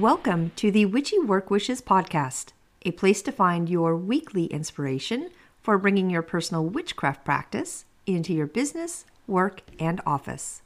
Welcome to the Witchy Work Wishes podcast, a place to find your weekly inspiration for bringing your personal witchcraft practice into your business, work, and office.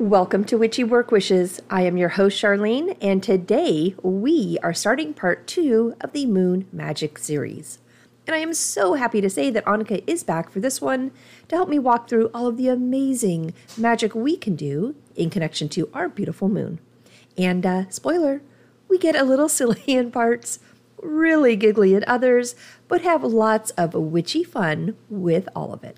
Welcome to Witchy Work Wishes. I am your host, Charlene, and today we are starting part two of the Moon Magic series. And I am so happy to say that Anika is back for this one to help me walk through all of the amazing magic we can do in connection to our beautiful moon. And uh, spoiler, we get a little silly in parts, really giggly in others, but have lots of witchy fun with all of it.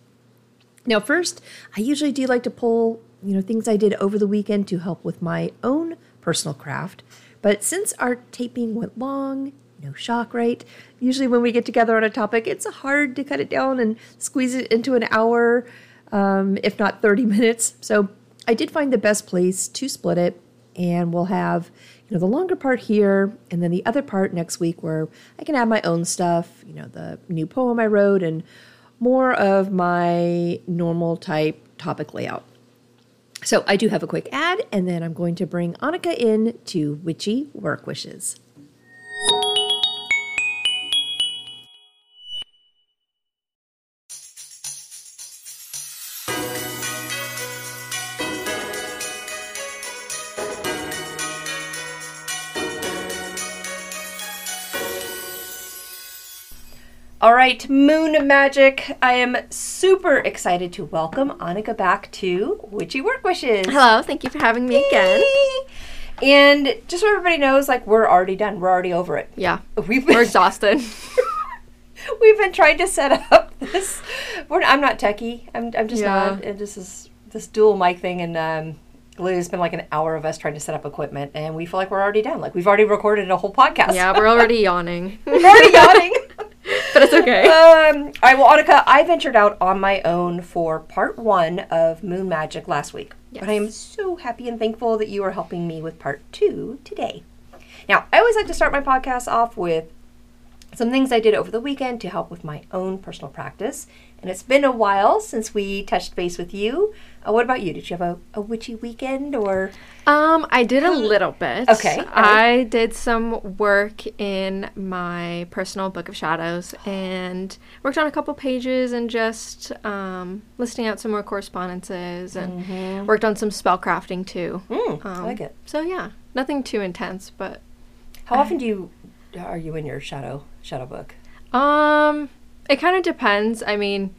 Now, first, I usually do like to pull, you know, things I did over the weekend to help with my own personal craft. But since our taping went long, no shock, right? Usually, when we get together on a topic, it's hard to cut it down and squeeze it into an hour, um, if not 30 minutes. So, I did find the best place to split it, and we'll have you know the longer part here, and then the other part next week where I can add my own stuff, you know, the new poem I wrote, and more of my normal type topic layout. So I do have a quick ad, and then I'm going to bring Anika in to Witchy Work Wishes. Right, Moon Magic. I am super excited to welcome Anika back to Witchy Work Wishes. Hello, thank you for having me again. And just so everybody knows, like we're already done. We're already over it. Yeah, We've we're exhausted. we've been trying to set up this. We're, I'm not techie. I'm, I'm just Yeah. not. And this is this dual mic thing, and um, literally it's been like an hour of us trying to set up equipment, and we feel like we're already done. Like we've already recorded a whole podcast. yeah, we're already yawning, we're already yawning. But it's okay. Um, all right, well, Anika, I ventured out on my own for part one of Moon Magic last week. But I am so happy and thankful that you are helping me with part two today. Now, I always like to start my podcast off with some things I did over the weekend to help with my own personal practice. And it's been a while since we touched base with you. Uh, what about you? Did you have a, a witchy weekend or? Um, I did a little bit. Okay. I did some work in my personal book of shadows and worked on a couple pages and just um, listing out some more correspondences and worked on some spell crafting too. Mm, I Um, like it. So yeah, nothing too intense, but How often do you are you in your shadow shadow book? Um, it kind of depends. I mean,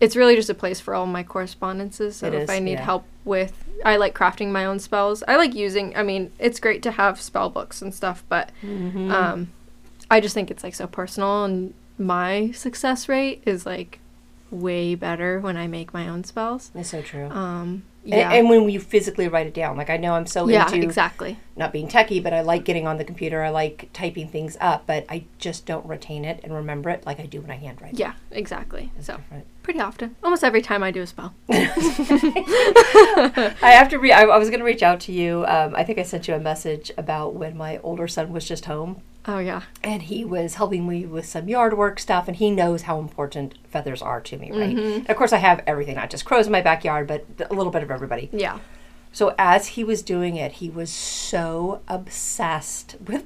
it's really just a place for all my correspondences. So It if is, I need yeah. help with, I like crafting my own spells. I like using. I mean, it's great to have spell books and stuff, but Mm-hmm. um, I just think it's like so personal, and my success rate is like way better when I make my own spells. It's so true. Um, yeah, And, when you physically write it down, like I know I'm so into. yeah, into exactly. Not being techie, but I like getting on the computer. I like typing things up, but I just don't retain it and remember it like I do when I handwrite. Yeah, exactly. So different. pretty often, almost every time I do a spell. I have to. Re- I, I was going to reach out to you. Um, I think I sent you a message about when my older son was just home, Oh yeah, and he was helping me with some yard work stuff, and he knows how important feathers are to me, right? Mm-hmm. Of course, I have everything, not just crows in my backyard, but a little bit of everybody. yeah. So as he was doing it, he was so obsessed with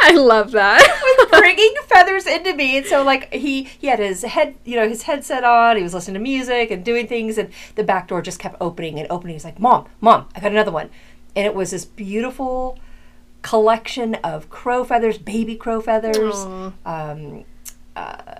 I love that. with bringing feathers into me. And so like he he had his head, you know, his headset on. He was listening to music and doing things, and the back door just kept opening and opening. He's like, "Mom, mom, I got another one," and it was this beautiful collection of crow feathers, baby crow feathers. Um, uh,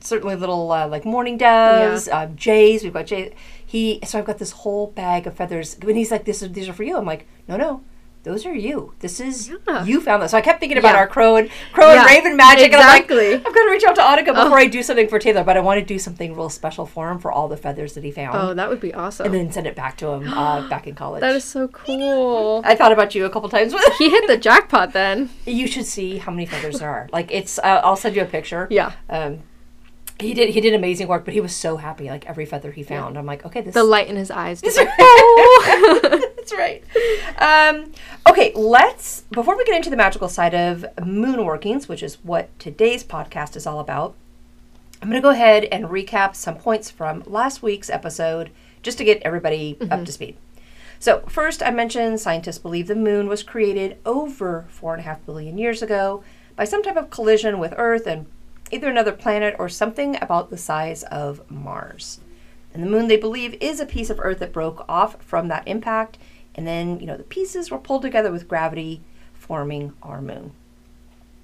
certainly little uh, like mourning doves, um, jays. We've got jays. He so I've got this whole bag of feathers. When he's like, "This is these are for you," I'm like, "No, no." Those are you. This is Yeah. you found this. So I kept thinking about Yeah. our crow and crow Yeah, and raven magic. exactly. And I'm like, I've got to reach out to Anika before I do something for Taylor, but I want to do something real special for him for all the feathers that he found, Oh, that would be awesome. and then send it back to him uh, back in college. that is so cool. I thought about you a couple times. he hit the jackpot then. you should see how many feathers there are. Like it's. Uh, I'll send you a picture. Yeah. Um, he did. He did amazing work, but he was so happy. Like every feather he found, I'm like, okay, this. The light in his eyes. That's right. That's right. Um, okay, let's before we get into the magical side of moon workings, which is what today's podcast is all about. I'm going to go ahead and recap some points from last week's episode just to get everybody up to speed. So, first, I mentioned scientists believe the moon was created over four and a half billion years ago by some type of collision with Earth and either another planet or something about the size of Mars. And the moon, they believe, is a piece of Earth that broke off from that impact, and then, you know, the pieces were pulled together with gravity, forming our moon.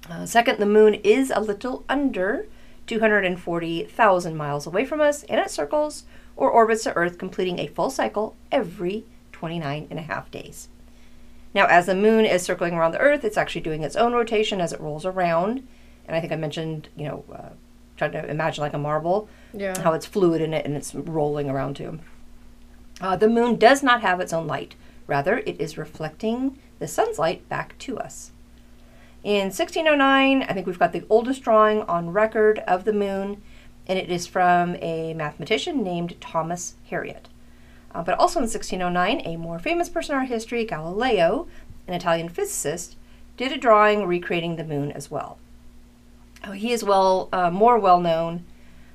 Uh, second, the moon is a little under 240,000 miles away from us, and it circles or orbits the Earth, completing a full cycle every 29 and a half days. Now, as the moon is circling around the Earth, it's actually doing its own rotation as it rolls around. And I think I mentioned, you know, uh, trying to imagine like a marble, Yeah. how it's fluid in it and it's rolling around too. Uh, the moon does not have its own light. Rather, it is reflecting the sun's light back to us. In 1609, I think we've got the oldest drawing on record of the moon, and it is from a mathematician named Thomas Harriot. Uh, but also in 1609, a more famous person in our history, Galileo, an Italian physicist, did a drawing recreating the moon as well. Oh, he is well uh, more well known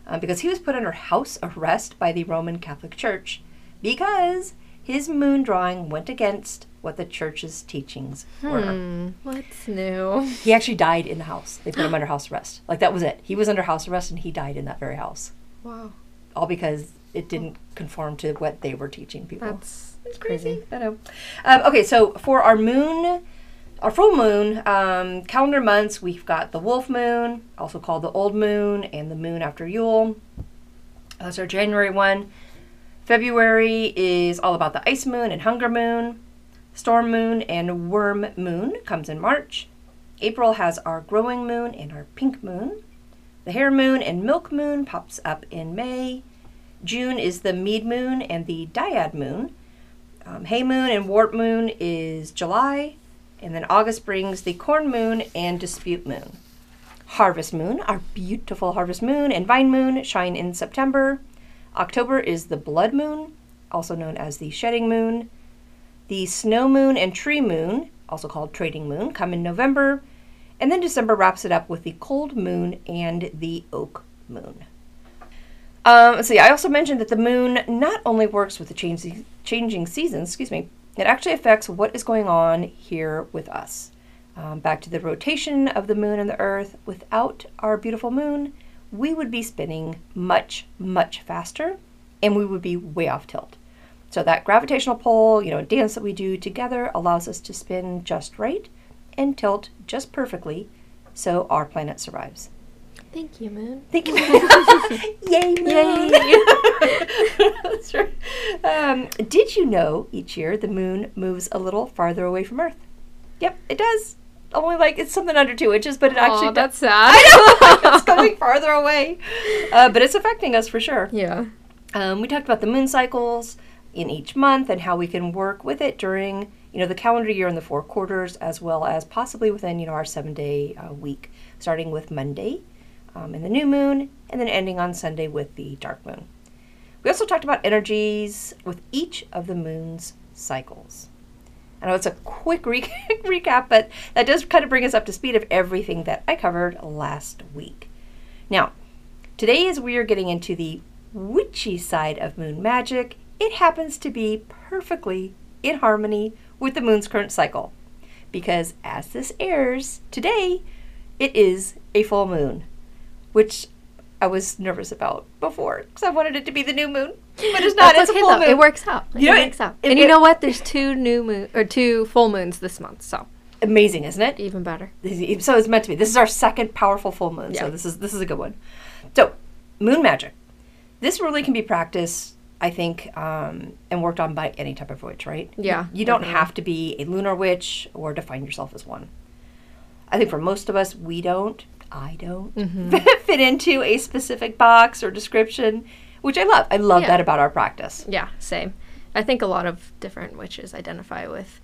uh, because he was put under house arrest by the Roman Catholic Church because his moon drawing went against what the church's teachings were. Hmm. What's new? He actually died in the house. They put him under house arrest. Like that was it. He was under house arrest and he died in that very house. Wow. All because it didn't conform to what they were teaching people. That's It's crazy. I know. Um, okay, so for our moon, our full moon um, calendar months, we've got the wolf moon, also called the old moon, and the moon after Yule. That's our January one. February is all about the ice moon and hunger moon. Storm moon and worm moon comes in March. April has our growing moon and our pink moon. The hare moon and milk moon pops up in May. June is the mead moon and the dyad moon. Um, hay moon and wort moon is July. And then August brings the corn moon and dispute moon. Harvest moon, our beautiful harvest moon and vine moon shine in September. October is the blood moon, also known as the shedding moon. The snow moon and tree moon, also called trading moon, come in November. And then December wraps it up with the cold moon and the oak moon. Um, let's see, I also mentioned that the moon not only works with the changing, changing seasons, excuse me, it actually affects what is going on here with us. Um, back to the rotation of the moon and the earth, without our beautiful moon, we would be spinning much, much faster and we would be way off tilt. So that gravitational pull, you know, dance that we do together allows us to spin just right and tilt just perfectly so our planet survives. Thank you, Moon. Thank you. Yay, moon. Yay. That's right. Um, did you know each year the moon moves a little farther away from Earth? Yep, it does. Only like it's something under two inches, but it actually Aw, does. that's sad. it's coming farther away. Uh, but it's affecting us for sure. yeah. Um, we talked about the moon cycles in each month and how we can work with it during you know the calendar year and the four quarters, as well as possibly within you know our seven day uh, week, starting with Monday um, in the new moon and then ending on Sunday with the dark moon. We also talked about energies with each of the moon's cycles. I know it's a quick re- recap, but that does kind of bring us up to speed of everything that I covered last week. Now, today, as we are getting into the witchy side of moon magic, it happens to be perfectly in harmony with the moon's current cycle. Because as this airs today, it is a full moon, which I was nervous about before because I wanted it to be the new moon, but it's not. That's it's okay a full though. moon. It works out. It You know, works out. it- and you know what? There's two new moon or two full moons this month, so Amazing, isn't it? even better. So it's meant to be. This is our second powerful full moon. So this is this is a good one. So moon magic. This really can be practiced, I think, um, and worked on by any type of witch, right? Yeah, You don't definitely. have to be a lunar witch or define yourself as one. I think for most of us, we don't. I don't Mm-hmm. fit into a specific box or description, which I love. I love Yeah. that about our practice. Yeah, same. I think a lot of different witches identify with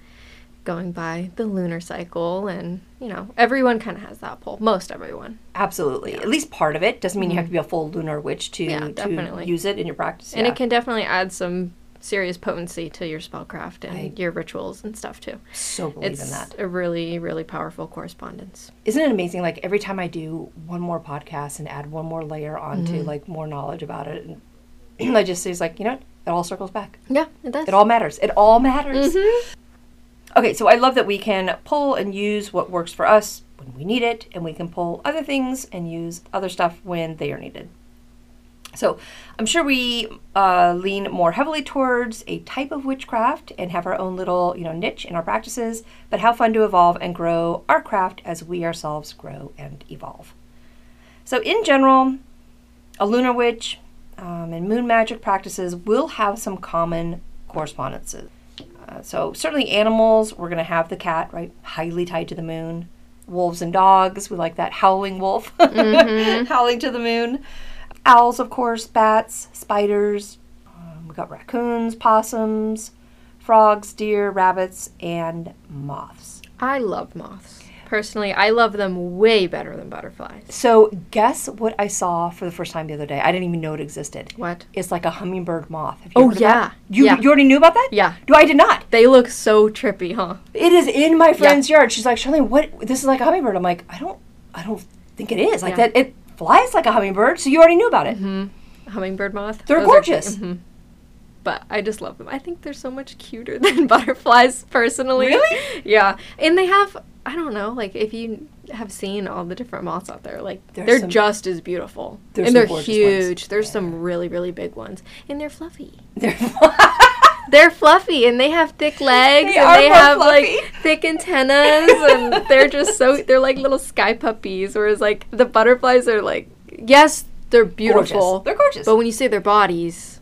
going by the lunar cycle, and you know, everyone kind of has that pull. Most everyone, Absolutely. At least part of it doesn't mean you have to be a full lunar witch to, Mm-hmm. Yeah, to use it in your practice. and Yeah. it can definitely add some serious potency to your spellcraft and I- your rituals and stuff too. So believe It's in that. a really, really powerful correspondence. Isn't it amazing? Like every time I do one more podcast and add one more layer onto Mm-hmm. like more knowledge about it, and I just is like, you know, what? it all circles back. Yeah, it does. It all matters. It all matters. Mhm. Okay, so I love that we can pull and use what works for us when we need it, and we can pull other things and use other stuff when they are needed. So I'm sure we uh, lean more heavily towards a type of witchcraft and have our own little, you know, niche in our practices. But how fun to evolve and grow our craft as we ourselves grow and evolve. So in general, a lunar witch um, and moon magic practices will have some common correspondences. Uh, so certainly animals, we're going to have the cat, right? Highly tied to the moon. Wolves and dogs, we like that howling wolf, howling to the moon. Owls, of course, bats, spiders. Um, we got raccoons, possums, frogs, deer, rabbits, and moths. I love moths. Personally, I love them way better than butterflies. So guess what I saw for the first time the other day? I didn't even know it existed. What? It's like a hummingbird moth. Have you Oh, heard of that? yeah. You Yeah. you already knew about that? Yeah. No, I did not. They look so trippy, huh? It is in my friend's yard. She's like, Charlene, what? This is like a hummingbird. I'm like, I don't, I don't think it is. Like Yeah. that, it flies like a hummingbird. So you already knew about it. hmm Hummingbird moth. They're Those are- gorgeous. mhm. But I just love them. I think they're so much cuter than butterflies, personally. Really? Yeah. And they have, I don't know, like if you have seen all the different moths out there, like There's they're some- just as beautiful. And they're gorgeous ones. huge. There's some really, really big ones. And they're fluffy. They're They're fluffy and they have thick legs They and they have fluffy. like thick antennas and they're just so they're like little sky puppies whereas like the butterflies are like yes they're beautiful gorgeous. They're gorgeous. but when you say their bodies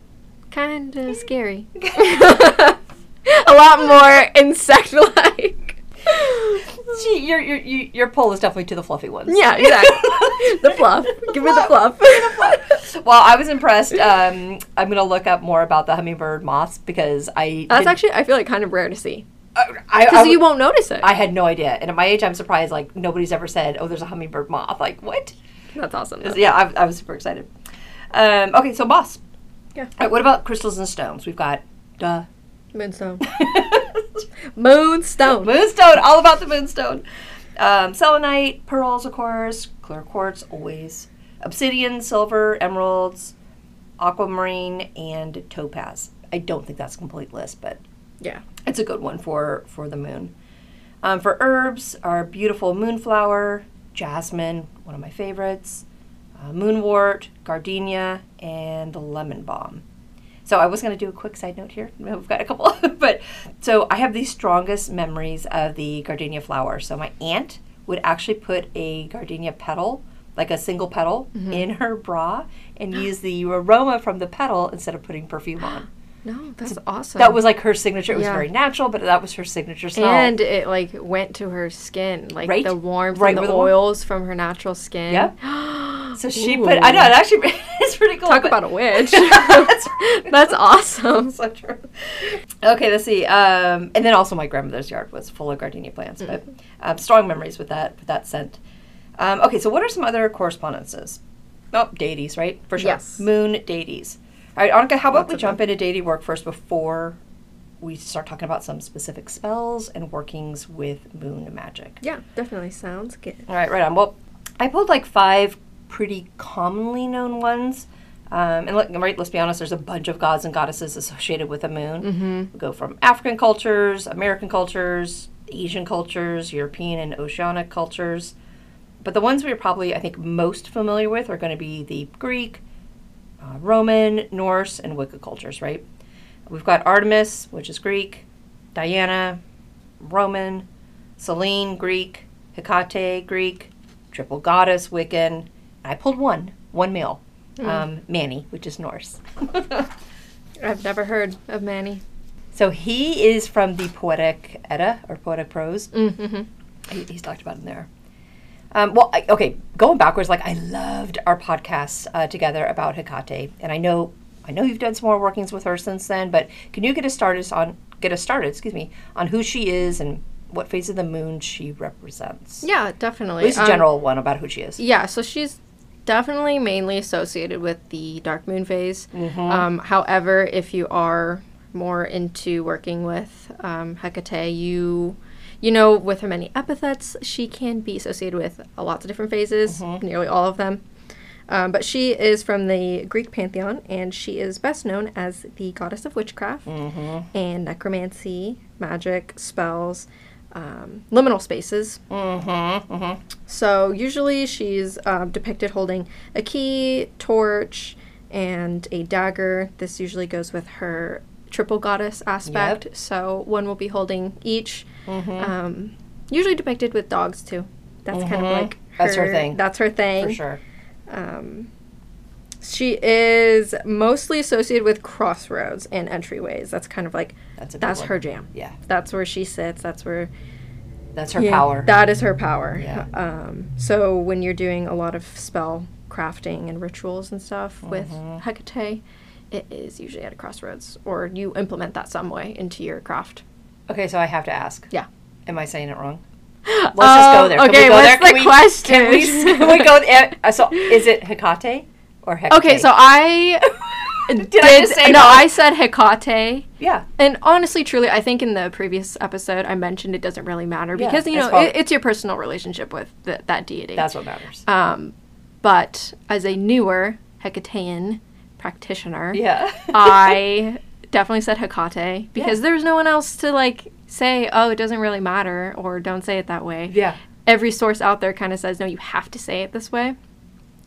kind of scary a lot more insect like Gee, your, your, your pull is definitely to the fluffy ones. yeah exactly the fluff give me the fluff Well, I was impressed. Um, I'm gonna look up more about the hummingbird moths because I that's actually i feel like kind of rare to see I, I, because I- you won't notice it I had no idea, and at my age, I'm surprised. Like nobody's ever said, "Oh, there's a hummingbird moth." Like what? that's awesome Yeah, I, I was super excited. Um, okay, so moss. Yeah. Right, what about crystals and stones? We've got duh. moonstone moonstone moonstone, all about the moonstone. Um, selenite, pearls, of course, clear quartz, always. Obsidian, silver, emeralds, aquamarine, and topaz. I don't think that's a complete list, but yeah it's a good one for for the moon. Um, for herbs, our beautiful moonflower, jasmine, one of my favorites, uh, moonwort, gardenia, and the lemon balm. So I was going to do a quick side note here. We've got a couple, but so I have the strongest memories of the gardenia flower. So my aunt would actually put a gardenia petal, like a single petal, mm-hmm. in her bra and use the aroma from the petal instead of putting perfume on. no that's awesome That was like her signature. It was Yeah. very natural, but that was her signature smell. And it like went to her skin, like Right? the warmth Right and the the oils from her natural skin. Yep. so she put. I know it actually it's pretty cool. Talk about a witch. That's That's awesome. so true. Okay, let's see. Um, and then also my grandmother's yard was full of gardenia plants, but um, strong memories with that with that scent. Um, okay, so what are some other correspondences? Oh, deities, right? For sure. Yes. Moon deities. All right, Anika, how about Lots we jump into deity work first before we start talking about some specific spells and workings with moon magic? Yeah, definitely sounds good. All right, right on. Well, I pulled like five pretty commonly known ones. Um, and look, right, let's be honest, there's a bunch of gods and goddesses associated with the moon. Mm-hmm. We go from African cultures, American cultures, Asian cultures, European and oceanic cultures. But the ones we're probably, I think, most familiar with are going to be the Greek, uh, Roman, Norse, and Wicca cultures, right? We've got Artemis, which is Greek, Diana, Roman, Selene, Greek, Hecate, Greek, triple goddess, Wiccan. I pulled one, one male, um, Mani, which is Norse. I've never heard of Mani. so he is from the Poetic Edda or Poetic Prose. Mm-hmm. He, he's talked about in there. Um, well, I, okay, going backwards, like I loved our podcasts uh, together about Hecate, and I know I know you've done some more workings with her since then. But can you get us started on get us started? Excuse me, on who she is and what phase of the moon she represents. Yeah, At definitely. least a Um, general one about who she is. Yeah, so she's definitely mainly associated with the dark moon phase. Mm-hmm. Um, however, if you are more into working with um, Hecate, you you know with her many epithets, she can be associated with lots of different phases, nearly all of them. Um, but she is from the Greek pantheon, and she is best known as the goddess of witchcraft and necromancy, magic, spells, um, liminal spaces. So usually she's um, depicted holding a key, torch, and a dagger. This usually goes with her triple goddess aspect. So one will be holding each. Um, usually depicted with dogs too. That's kind of like That's her thing. That's her thing. For sure. Um, she is mostly associated with crossroads and entryways. That's kind of like That's a that's one. her jam. Yeah. That's where she sits. That's where That's her yeah, power. That is her power. Yeah. Um, so when you're doing a lot of spell crafting and rituals and stuff with Mm-hmm. Hecate, it is usually at a crossroads, or you implement that some way into your craft. okay, so I have to ask. Yeah. Am I saying it wrong? Let's just go there. Can okay, we go what's there? the Can we, question? Can we, can we go? eh, So is it Hecate or Hecate? okay, so I did. I just say no, wrong? I said Hecate. yeah, And honestly, truly, I think in the previous episode I mentioned it doesn't really matter Yeah, because you know it, it's your personal relationship with the, that deity. that's what matters. Um, but as a newer Hecatean practitioner, yeah. I definitely said Hecate because Yeah. there's no one else to like say, oh, it doesn't really matter or don't say it that way. yeah. Every source out there kind of says, no, you have to say it this way.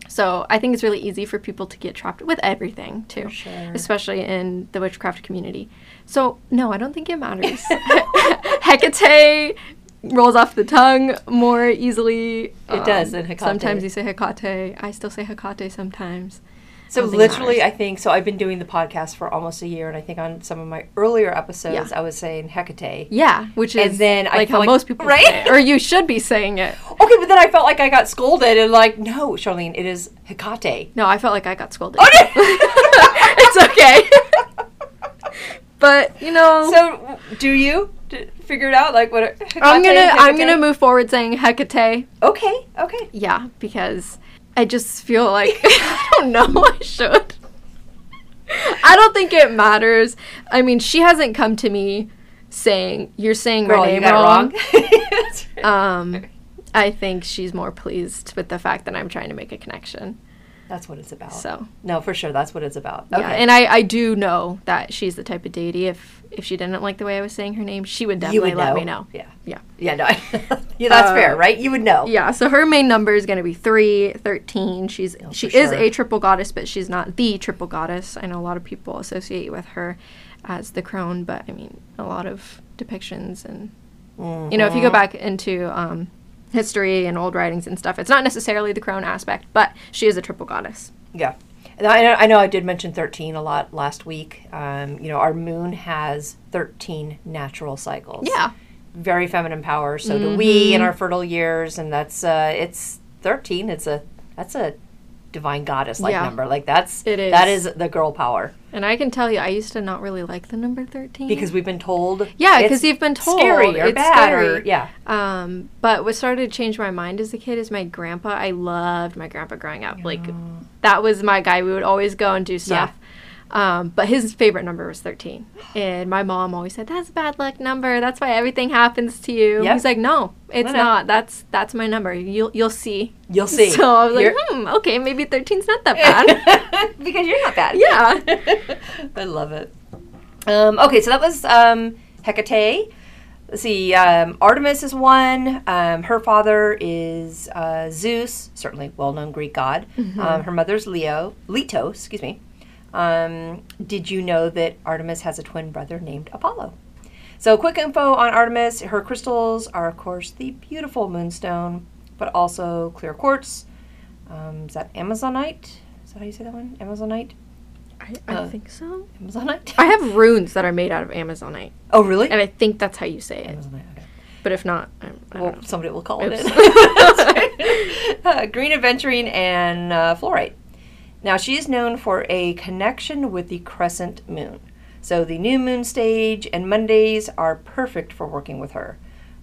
So I think it's really easy for people to get trapped with everything too, sure. especially in the witchcraft community. So no, I don't think it matters. Hecate rolls off the tongue more easily. Um, It does than Hecate. Sometimes you say Hecate. I still say Hecate sometimes. So I don't think it literally. I think so. I've been doing the podcast for almost a year, and I think on some of my earlier episodes, Yeah. I was saying Hecate. Yeah, which is And then I like how like- most people right? or you should be saying it. Okay, but then I felt like I got scolded, and like, no, Charlene, it is Hecate. No, I felt like I got scolded. Oh, it's okay. but you know, So, do you D- figure it out? Like, what? Hecate, I'm gonna I'm gonna move forward saying Hecate. Okay, okay. Yeah, because I just feel like I don't know. I should. I don't think it matters. I mean, she hasn't come to me saying you're saying Girl, my you got wrong. wrong. Um, I think she's more pleased with the fact that I'm trying to make a connection. That's what it's about. So No, for sure, that's what it's about. Okay. yeah, and I, I do know that she's the type of deity. If if she didn't like the way I was saying her name, she would definitely would let know. me know. Yeah. Yeah. Yeah, no. yeah, that's Uh, fair, right? You would know. Yeah, so her main number is going to be 3, 13. She's Oh, she is sure. a triple goddess, but she's not the triple goddess. I know a lot of people associate with her as the crone, but I mean, a lot of depictions and you know, if you go Mm-hmm. back into um, history and old writings and stuff, it's not necessarily the crone aspect, but she is a triple goddess. Yeah. And I know, I know I did mention 13 a lot last week. Um, you know, our moon has 13 natural cycles. Yeah. Very feminine power. So do we in our fertile years. And that's, uh, it's 13. It's a, that's a divine goddess like Yeah. number. Like that's, It is. that is the girl power. And I can tell you, I used to not really like the number 13. Because we've been told. Yeah, because you've been told Scary or it's bad scary. or, yeah. Um, but what started to change my mind as a kid is my grandpa. I loved my grandpa growing up. Like that was my guy. We would always go and do stuff. Um, but his favorite number was 13. And my mom always said, That's a bad luck number. That's why everything happens to you. Yep. He's like, No, it's No, no. not. That's that's my number. You'll you'll see. You'll see. So I was like, You're- hmm, okay, maybe 13's not that bad. because you're not bad. yeah. I love it. Um, okay, so that was um, Hecate. Let's see. Um, Artemis is one. Um, her father is uh, Zeus, certainly well-known Greek god. Um, her mother's Leo, Leto. Excuse me. Um, did you know that Artemis has a twin brother named Apollo? So, quick info on Artemis. Her crystals are, of course, the beautiful moonstone, but also clear quartz. Um, is that Amazonite? Is that how you say that one? Amazonite? I, I Uh, think so. Amazonite? I have runes that are made out of Amazonite. Oh, really? And I think that's how you say it. Amazonite, okay. But if not, I, I Well, somebody will call Oops. it. uh, green aventurine and uh, fluorite. Now, she is known for a connection with the crescent moon. So, the new moon stage and Mondays are perfect for working with her.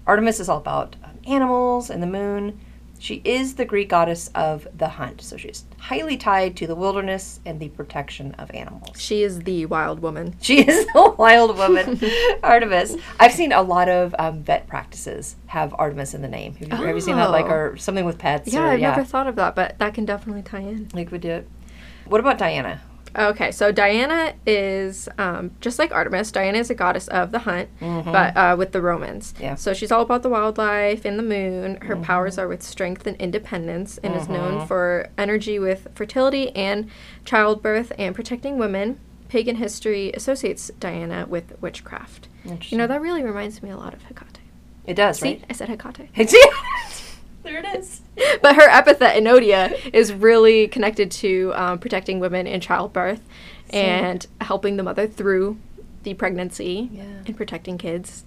Artemis is all about um, animals and the moon, She is the Greek goddess of the hunt, so she's highly tied to the wilderness and the protection of animals. She is the wild woman. She is the wild woman, Artemis. I've seen a lot of um, vet practices have Artemis in the name. Have you, have you seen that, like, Oh. or something with pets? Yeah, or, I've never thought of that, but that can definitely tie in. like we do it. What about Diana? Okay, so Diana is um, just like Artemis. Diana is a goddess of the hunt, but uh, with the Romans. Mm-hmm. Yeah. Mm-hmm. So she's all about the wildlife and the moon. Her powers are with strength and independence, and is known for energy with fertility and childbirth and protecting women. Pagan history associates Diana with witchcraft. You know that really reminds me a lot of Hecate. It does, See, right? I said Hecate. Hecate. there it is. but her epithet Enodia is really connected to um, protecting women in childbirth and helping the mother through the pregnancy Yeah. and protecting kids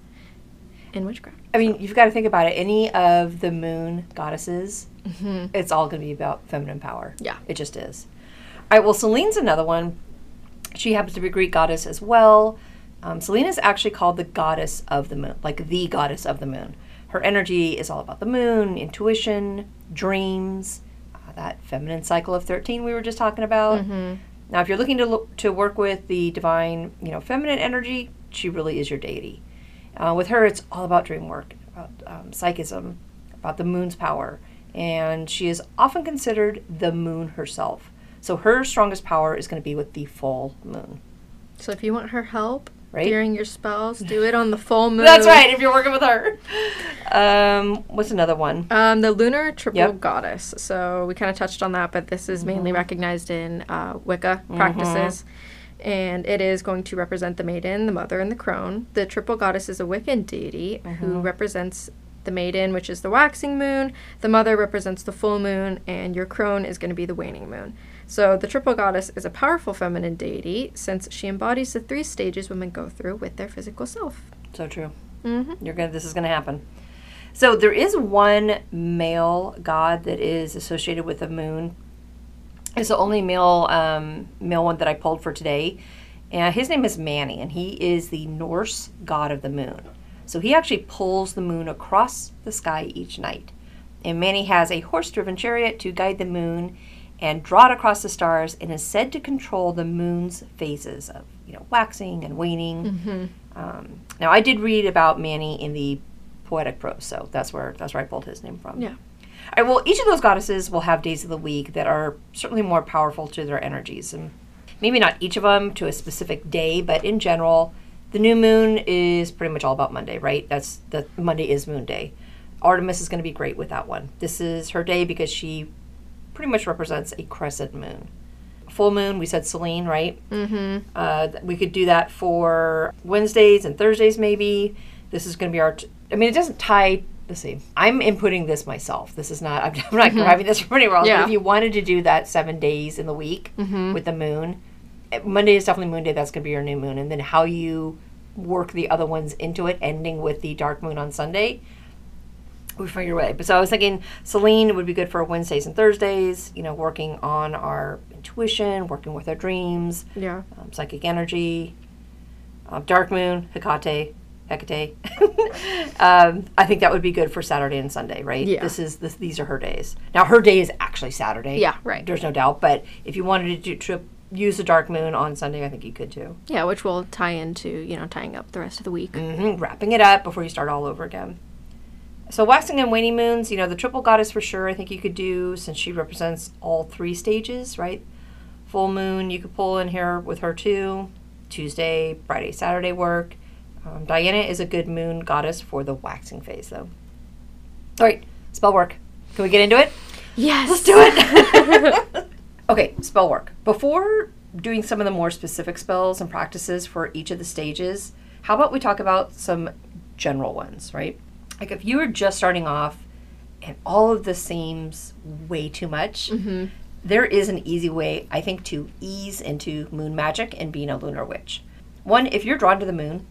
in witchcraft. I mean, you've got to think about it. Any of the moon goddesses, it's all going to be about feminine power. Yeah. It just is. All right, well, Selene's another one. She happens to be a Greek goddess as well. Um, Selene is actually called the goddess of the moon, like the goddess of the moon. Her energy is all about the moon, intuition, dreams, uh, that feminine cycle of 13 we were just talking about. Now, if you're looking to look, to work with the divine, you know, feminine energy, she really is your deity. Uh, with her, it's all about dream work, about um, psychism, about the moon's power, and she is often considered the moon herself. So her strongest power is going to be with the full moon. So if you want her help Right. during your spells, do it on the full moon. That's right. If you're working with her. Um, what's another one? Um, the lunar triple Yep. goddess. So we kind of touched on that, but this is Mm-hmm. mainly recognized in uh, Wicca practices. And it is going to represent the maiden, the mother, and the crone. The triple goddess is a Wiccan deity Mm-hmm. who represents the maiden, which is the waxing moon. The mother represents the full moon, and your crone is going to be the waning moon. So the triple goddess is a powerful feminine deity since she embodies the three stages women go through with their physical self. So true. Mm-hmm. You're gonna. This is gonna happen. So there is one male god that is associated with the moon. It's the only male um, male one that I pulled for today, and his name is Mani, and he is the Norse god of the moon. So he actually pulls the moon across the sky each night, and Mani has a horse-driven chariot to guide the moon and draw it across the stars, and is said to control the moon's phases of you know waxing and waning. Um, now, I did read about Mani in the Poetic Prose, so that's where that's where I pulled his name from. Yeah. All right. Well, each of those goddesses will have days of the week that are certainly more powerful to their energies, and maybe not each of them to a specific day, but in general, the new moon is pretty much all about Monday, right? That's the Monday is Moon Day. Artemis is going to be great with that one. This is her day because she pretty much represents a crescent moon. Full moon, we said Selene, right? Mm-hmm. Uh, we could do that for Wednesdays and Thursdays, maybe. This is going to be our. T- I mean, it doesn't tie. Let's see. I'm inputting this myself. This is not. I'm, I'm not grabbing this from anywhere else. Yeah. But if you wanted to do that seven days in the week with the moon, eh, Monday is definitely Moon Day. That's going to be your new moon, and then how you work the other ones into it, ending with the dark moon on Sunday. We find your way. But so I was thinking Selene would be good for Wednesdays and Thursdays. You know, working on our intuition, working with our dreams Yeah. um, psychic energy, um, dark moon, Hecate, Hecate. um, I think that would be good for Saturday and Sunday, right? Yeah. This is this, these are her days. Now her day is actually Saturday. Yeah, right. There's no doubt. But if you wanted to do, to use the dark moon on Sunday, I think you could too. Yeah, which will tie into, you know, tying up the rest of the week. hmm Wrapping it up before you start all over again. So waxing and waning moons, you know, the triple goddess for sure. I think you could do since she represents all three stages, right? Full moon, you could pull in here with her too. Tuesday, Friday, Saturday work. Um, Diana is a good moon goddess for the waxing phase, though. All right, spell work. Can we get into it? Yes. Let's do it. okay, spell work. Before doing some of the more specific spells and practices for each of the stages, how about we talk about some general ones, right? Like if you were just starting off and all of this seems way too much, there is an easy way, I think, to ease into moon magic and being a lunar witch. One, if you're drawn to the moon,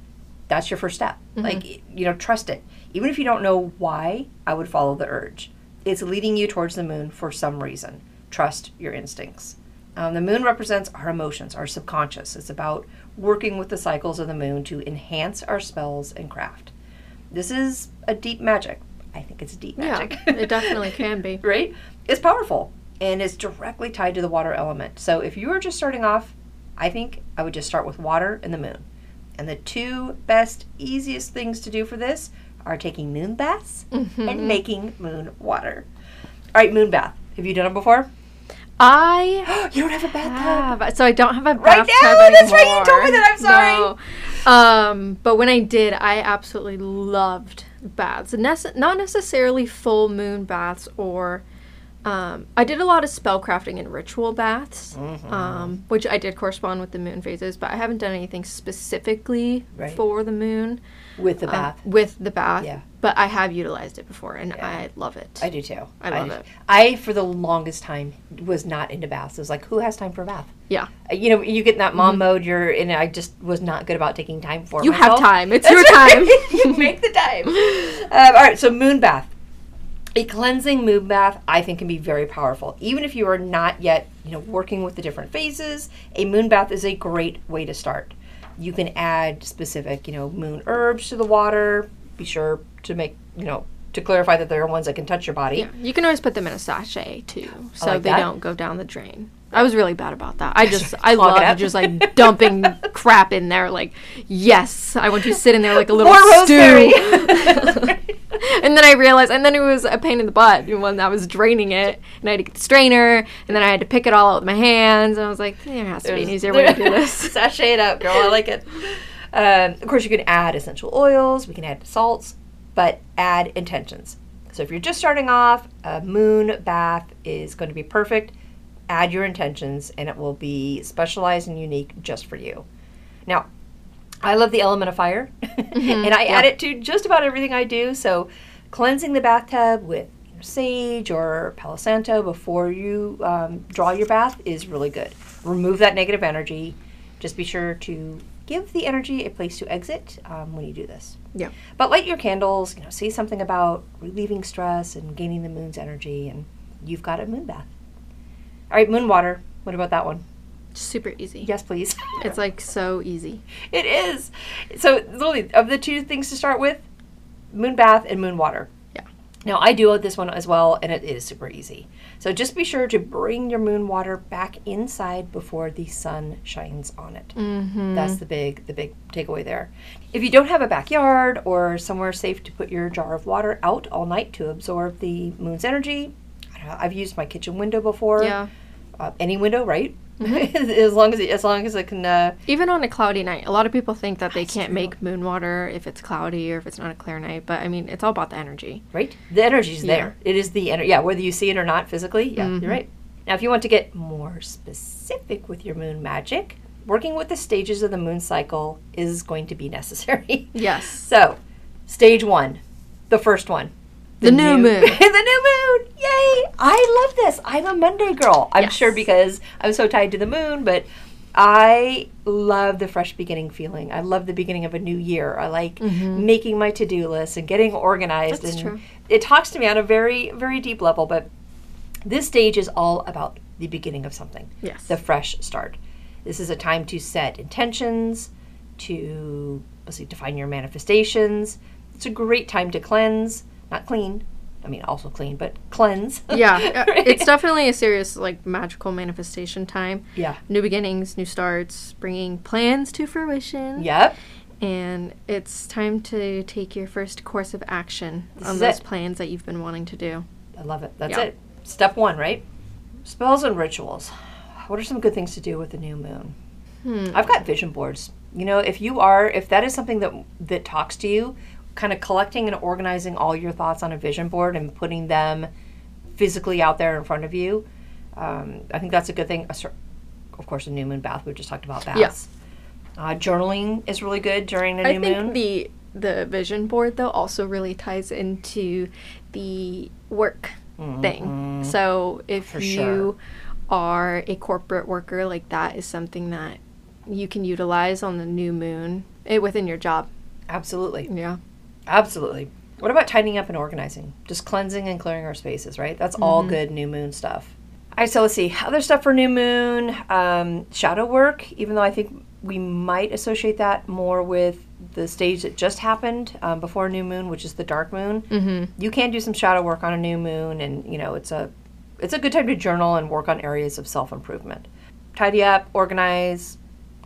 that's your first step. Like, you know, trust it. Even if you don't know why, I would follow the urge. It's leading you towards the moon for some reason. Trust your instincts. Um, the moon represents our emotions, our subconscious. It's about working with the cycles of the moon to enhance our spells and craft. This is a deep magic. I think it's deep magic. Yeah, it definitely can be. right? It's powerful and it's directly tied to the water element. So if you are just starting off, I think I would just start with water and the moon. And the two best, easiest things to do for this are taking moon baths mm-hmm. and making moon water. All right, moon bath. Have you done it before? I you don't have a bathtub. have, so I don't have a bath. Right bathtub now? anymore. That's right, you told me that. I'm sorry. No. Um, but when I did, I absolutely loved baths. Nece- not necessarily full moon baths or. Um, I did a lot of spellcrafting and ritual baths, Mm-hmm. um, which I did correspond with the moon phases, but I haven't done anything specifically Right. for the moon With the uh, bath. with the bath. Yeah. But I have utilized it before, and Yeah. I love it. I do too. I love do- it. I, for the longest time, was not into baths. It was like, who has time for a bath? yeah, Uh, You know, you get in that mom mode. You're in. I just was not good about taking time for. Mm-hmm. you have time. It's That's your right. time. you make the time. Um, all right, so moon bath. A cleansing moon bath, I think, can be very powerful. Even if you are not yet, you know, working with the different phases, a moon bath is a great way to start. You can add specific, you know, moon herbs to the water. Be sure to make, you know, to clarify that there are ones that can touch your body. Yeah, you can always put them in a sachet too, so like they that. don't go down the drain. I was really bad about that. I just I love just like dumping crap in there. Like, yes, I want you to sit in there like a little More stew. and then I realized, and then it was a pain in the butt when I was draining it, and I had to get the strainer, and then I had to pick it all out with my hands, and I was like, there has to be an easier way to do this. Sachet it up, girl. I like it. Um, of course, you can add essential oils. We can add salts, but add intentions. So if you're just starting off, a moon bath is going to be perfect. Add your intentions, and it will be specialized and unique just for you. Now, I love the element of fire, and I add it to just about everything I do. So, cleansing the bathtub with you know, sage or Palo Santo before you um, draw your bath is really good. Remove that negative energy. Just be sure to give the energy a place to exit um, when you do this. Yeah. But light your candles. You know, say something about relieving stress and gaining the moon's energy, and you've got a moon bath. All right, moon water. What about that one? Super easy. Yes, please. It's like so easy. It is. So, literally, of the two things to start with, moon bath and moon water. Yeah. Now, I do this one as well, and it is super easy. So, just be sure to bring your moon water back inside before the sun shines on it. Mm-hmm. That's the big, the big takeaway there. If you don't have a backyard or somewhere safe to put your jar of water out all night to absorb the moon's energy, I don't know, I've used my kitchen window before. Yeah. Uh, any window, right? as long as it, as long as it can. Uh, Even on a cloudy night, a lot of people think that they can't make moon water if it's cloudy or if it's not a clear night. But I mean, it's all about the energy. right? The energy's Yeah. there. It is the energy. Yeah, whether you see it or not physically. Yeah, Mm-hmm. you're right. Now, if you want to get more specific with your moon magic, working with the stages of the moon cycle is going to be necessary. Yes. so, stage one, the first one. The new moon. the new moon. Yay! I love this. I'm a Monday girl. I'm Yes. sure because I'm so tied to the moon, but I love the fresh beginning feeling. I love the beginning of a new year. I like making my to-do list and getting organized Mm-hmm. That's and true. it talks to me on a very very deep level, but this stage is all about the beginning of something. Yes. The fresh start. This is a time to set intentions, to let's see, define your manifestations. It's a great time to cleanse, not clean. I mean, also clean, but cleanse. yeah, uh, Right? it's definitely a serious like magical manifestation time. yeah. New beginnings, new starts, bringing plans to fruition. Yep. And it's time to take your first course of action This on those it. plans that you've been wanting to do. I love it. That's Yeah. it. Step one, right? Spells and rituals. What are some good things to do with the new moon? Hmm. I've got vision boards. You know, if you are, if that is something that that talks to you, kind of collecting and organizing all your thoughts on a vision board and putting them physically out there in front of you, um, I think that's a good thing. A Of course, a new moon bath. We just talked about baths. Uh, journaling is really good during the new moon. I think moon. the the vision board though also really ties into the work thing. So if Mm-hmm. For you sure. are a corporate worker, like that is something that you can utilize on the new moon eh, within your job. Absolutely. Yeah. Absolutely. What about tidying up and organizing? Just cleansing and clearing our spaces, right? That's all good new moon stuff. All right, so let's see. Other stuff for new moon, um, shadow work, even though I think we might associate that more with the stage that just happened um, before new moon, which is the dark moon, mm-hmm. you can do some shadow work on a new moon, and you know it's a it's a good time to journal and work on areas of self improvement. Tidy up, organize,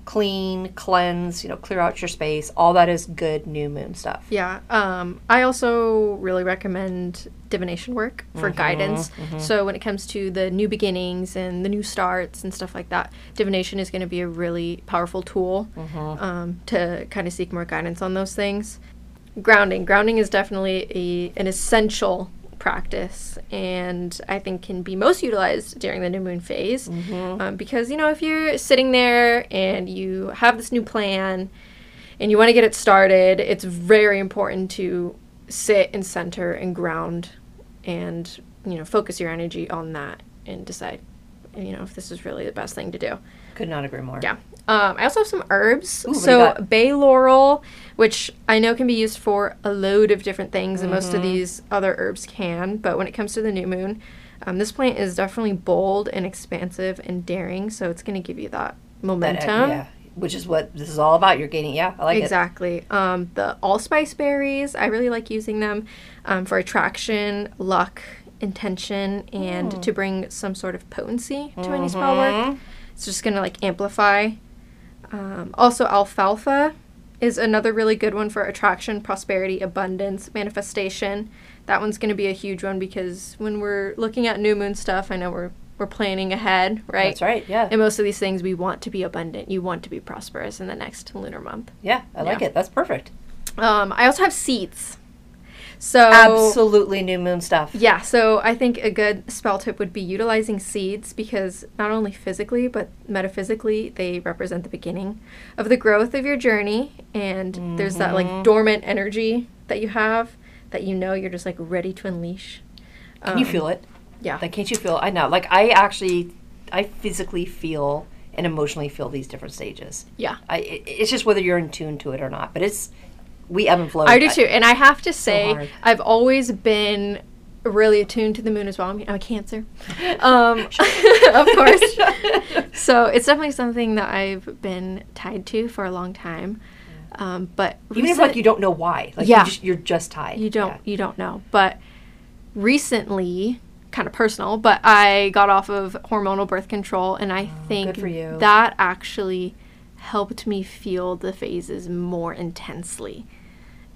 clean, cleanse, you know, clear out your space. All that is good new moon stuff. Yeah. Um, I also really recommend divination work for mm-hmm, guidance. Mm-hmm. So when it comes to the new beginnings and the new starts and stuff like that, divination is going to be a really powerful tool mm-hmm. um, to kind of seek more guidance on those things. Grounding. Grounding is definitely a, an essential practice and I think can be most utilized during the new moon phase. Mm-hmm. Um, because, you know, if you're sitting there and you have this new plan and you want to get it started, it's very important to sit and center and ground and, you know, focus your energy on that and decide, you know, if this is really the best thing to do. Could not agree more. Yeah. Um, I also have some herbs. Ooh, so bay laurel, which I know can be used for a load of different things, mm-hmm. and most of mm-hmm. these other herbs can. But when it comes to the new moon, um, this plant is definitely bold and expansive and daring. So it's going to give you that momentum. That, uh, yeah. Which is what this is all about. You're gaining, yeah, I like exactly. it. Exactly. Um, the allspice berries, I really like using them um, for attraction, luck, intention, and mm. to bring some sort of potency to mm-hmm. any spell work. Mm-hmm. It's just going to like amplify um, also, alfalfa is another really good one for attraction, prosperity, abundance, manifestation. That one's going to be a huge one because when we're looking at new moon stuff, I know we're we're planning ahead, right? That's right. Yeah. And most of these things, we want to be abundant. You want to be prosperous in the next lunar month. Yeah, I like it. That's perfect. Um, I also have seeds. So absolutely new moon stuff. Yeah, so I think a good spell tip would be utilizing seeds because not only physically but metaphysically they represent the beginning of the growth of your journey and mm-hmm. there's that like mm-hmm. dormant energy that you have that you know you're just like ready to unleash. Can um, you feel it? Yeah. Like can't you feel? I know. Like I actually I physically feel and emotionally feel these different stages. Yeah. I, it, it's just whether you're in tune to it or not, but it's we ebb and flow. I do too, and I have to say, so I've always been really attuned to the moon as well. I mean, I'm a Cancer, um, of course. so it's definitely something that I've been tied to for a long time. Um, but even recent, if like you don't know why, like yeah, you are just, just, tied. You don't yeah. you don't know. But recently, kind of personal, but I got off of hormonal birth control, and I oh, think that actually helped me feel the phases more intensely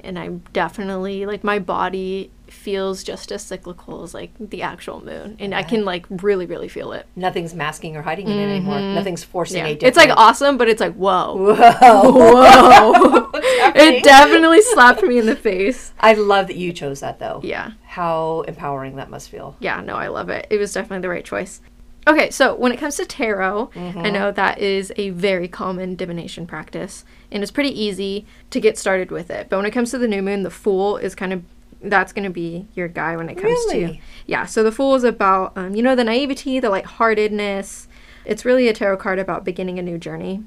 and I'm definitely like my body feels just as cyclical as like the actual moon and I can like really really feel it. Nothing's masking or hiding mm-hmm. it anymore. Nothing's forcing yeah. a different. It's like awesome but it's like whoa. Whoa. whoa. it definitely slapped me in the face. I love that you chose that though. Yeah. How empowering that must feel. Yeah, no, I love it. It was definitely the right choice. Okay, so when it comes to tarot, mm-hmm. I know that is a very common divination practice, and it's pretty easy to get started with it. But when it comes to the new moon, the Fool is kind of that's going to be your guy when it comes really? to yeah. So the Fool is about um, you know the naivety, the lightheartedness. It's really a tarot card about beginning a new journey,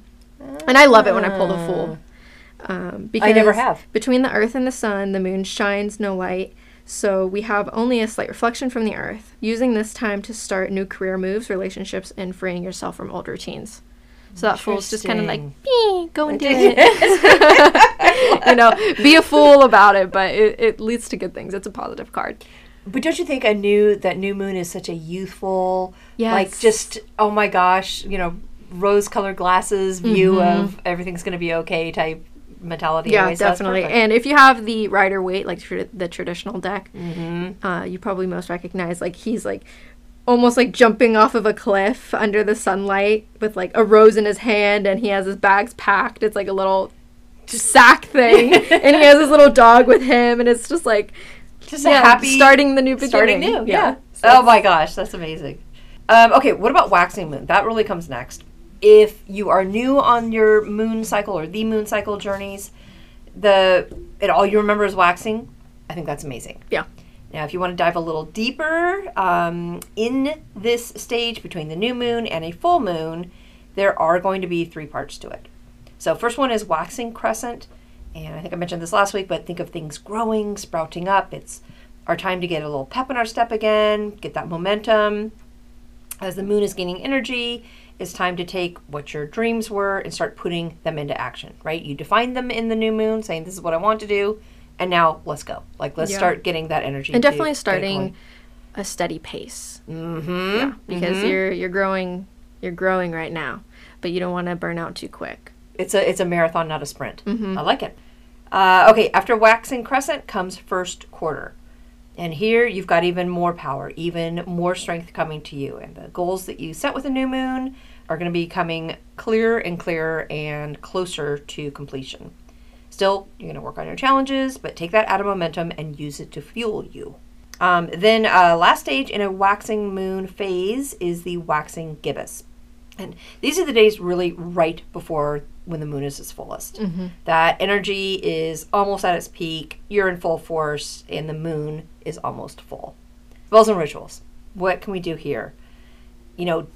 and I love it when I pull the Fool. Um, because I never have. Between the Earth and the Sun, the Moon shines no light so we have only a slight reflection from the earth, using this time to start new career moves, relationships, and freeing yourself from old routines. So that fool's just kind of like, go and do it. you know, be a fool about it, but it, it leads to good things. It's a positive card. But don't you think a new that new moon is such a youthful, yes. like just oh my gosh, you know, rose-colored glasses view mm-hmm. of everything's going to be okay type mentality. Yeah, definitely. And if you have the Rider Waite, like tr- the traditional deck, mm-hmm. uh, you probably most recognize like he's like almost like jumping off of a cliff under the sunlight with like a rose in his hand, and he has his bags packed. It's like a little sack thing, and he has his little dog with him, and it's just like just yeah, happy starting the new beginning. Starting new, yeah. yeah. So oh my gosh, that's amazing. Um, okay, what about waxing moon? That really comes next if you are new on your moon cycle or the moon cycle journeys, the it all you remember is waxing. I think that's amazing. Yeah. Now, if you want to dive a little deeper um, in this stage between the new moon and a full moon, there are going to be three parts to it. So, first one is waxing crescent, and I think I mentioned this last week, but think of things growing, sprouting up. It's our time to get a little pep in our step again, get that momentum. As the moon is gaining energy, it's time to take what your dreams were and start putting them into action, right? You defined them in the new moon, saying, This is what I want to do. And now let's go. Like, let's Yeah. start getting that energy. and definitely starting a steady pace. Mm-hmm. Yeah, because you're you're growing you're growing right now, but you don't want to burn out too quick. It's a it's a marathon, not a sprint. Mm-hmm. I like it. Uh, okay, after waxing crescent comes first quarter, and here you've got even more power, even more strength coming to you, and the goals that you set with the new moon are going to be coming clearer and clearer and closer to completion. Still, you're going to work on your challenges, but take that added momentum and use it to fuel you. Um, then, uh, last stage in a waxing moon phase is the waxing gibbous. And these are the days really right before when the moon is its fullest. That energy is almost at its peak, you're in full force, and the moon is almost full. Spells and rituals. What can we do here? You know,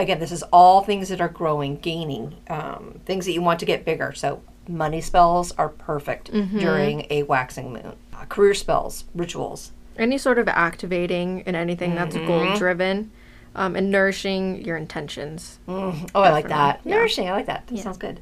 again, this is all things that are growing, gaining, um, things that you want to get bigger. So, money spells are perfect during a waxing moon. Uh, career spells, rituals. Any sort of activating and anything that's Mm-hmm. goal driven, um, and nourishing your intentions. Oh, I like that. Yeah. Nourishing. I like that. That sounds good.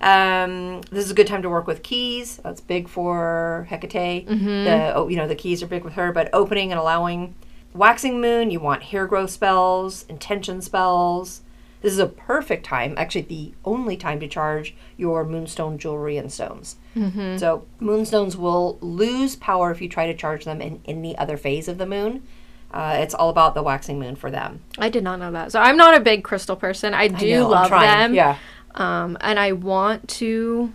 Um, this is a good time to work with keys. That's big for Hecate. The oh, you know the keys are big with her, but opening and allowing. Waxing moon, you want hair growth spells, intention spells. This is a perfect time, actually the only time to charge your moonstone jewelry and stones. So moonstones will lose power if you try to charge them in any other phase of the moon. Uh, it's all about the waxing moon for them. I did not know that. So I'm not a big crystal person. I do I'm love them. Yeah. Um, and I want to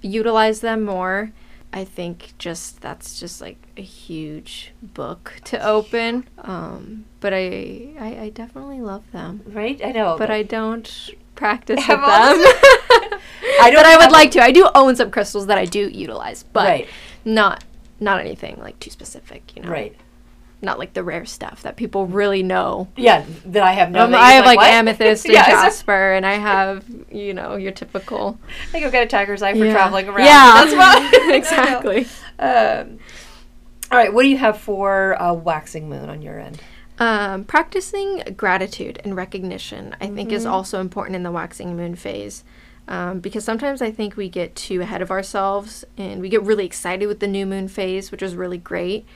utilize them more. I think just that's just like a huge book to open. Um, but I, I I definitely love them. Right? I know. But I don't practice with them. I don't but I would like to. I do own some crystals that I do utilize, but Right. not not anything like too specific. You know, Right. Not like the rare stuff that people really know. Yeah, that I have no. Um, I have like, amethyst and yeah, jasper, and I have you know your typical. I think I've got a tiger's eye for Yeah. traveling around. Yeah, that's why. exactly. Um, all right, what do you have for a waxing moon on your end? Um, practicing gratitude and recognition, I think, Mm-hmm. is also important in the waxing moon phase. Um, because sometimes I think we get too ahead of ourselves and we get really excited with the new moon phase, which is really great.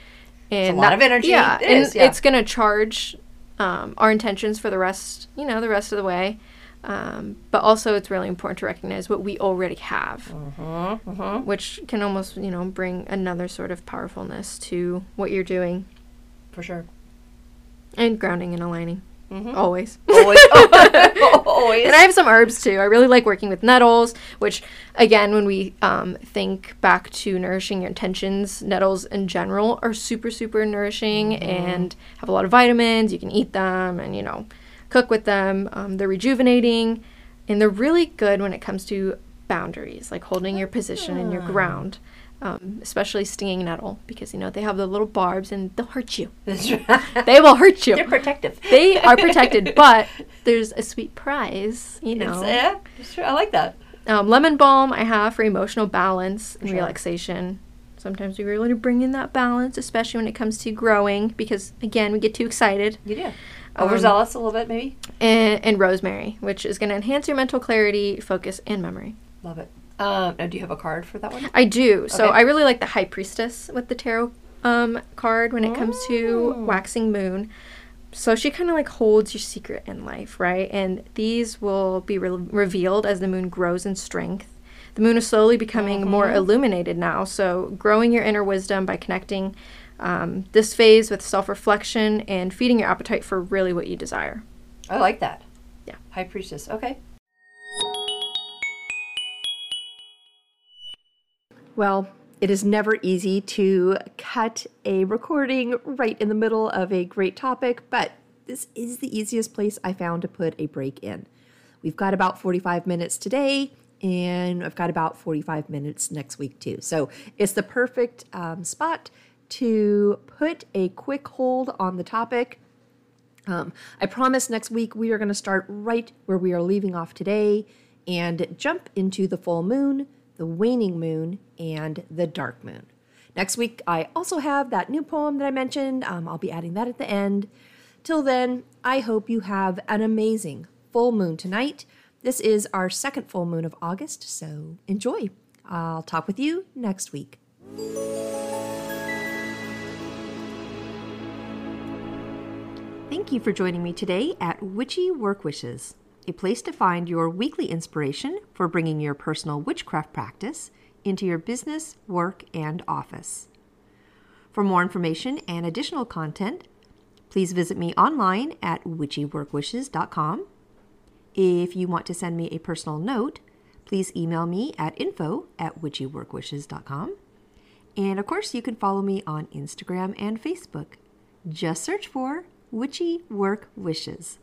And a lot of energy. Yeah, It and is, yeah. it's going to charge um, our intentions for the rest, you know, the rest of the way. Um, but also, it's really important to recognize what we already have, Mm-hmm, which can almost, you know, bring another sort of powerfulness to what you're doing For sure. and grounding and aligning. Mhm. Always. Always. Always. And I have some herbs too. I really like working with nettles, which, again, when we um, think back to nourishing your intentions, nettles in general are super, super nourishing and have a lot of vitamins. You can eat them and, you know, cook with them. Um, they're rejuvenating and they're really good when it comes to boundaries, like holding your position and your ground. Um, especially stinging nettle because you know they have the little barbs and they'll hurt you. They will hurt you. They're protective. They are protected, but there's a sweet prize, you It's, know. yeah, it's true. I like that. Um, lemon balm I have for emotional balance and Sure. relaxation. Sometimes we really bring in that balance, especially when it comes to growing, because again we get too excited. You do. Um, Overzealous a little bit, maybe. And, and rosemary, which is going to enhance your mental clarity, focus, and memory. Love it. Um, now, do you have a card for that one? I do. So Okay. I really like the High Priestess with the tarot um, card when it comes to Mm. waxing moon. So she kind of like holds your secret in life, right? And these will be re- revealed as the moon grows in strength. The moon is slowly becoming more Mm-hmm. illuminated now. So growing your inner wisdom by connecting um, this phase with self reflection and feeding your appetite for really what you desire. I like that. Yeah. High priestess. Okay. Well, it is never easy to cut a recording right in the middle of a great topic, but this is the easiest place I found to put a break in. We've got about 45 minutes today, and I've got about 45 minutes next week, too. So it's the perfect um, spot to put a quick hold on the topic. Um, I promise next week we are going to start right where we are leaving off today and jump into the full moon, the waning moon, and the dark moon. Next week, I also have that new poem that I mentioned. Um, I'll be adding that at the end. Till then, I hope you have an amazing full moon tonight. This is our second full moon of August, so enjoy. I'll talk with you next week. Thank you for joining me today at Witchy Work Wishes, a place to find your weekly inspiration for bringing your personal witchcraft practice into your business, work, and office. For more information and additional content, please visit me online at witchyworkwishes.com. If you want to send me a personal note, please email me at info at witchyworkwishes.com. And of course, you can follow me on Instagram and Facebook. Just search for Witchy Work Wishes.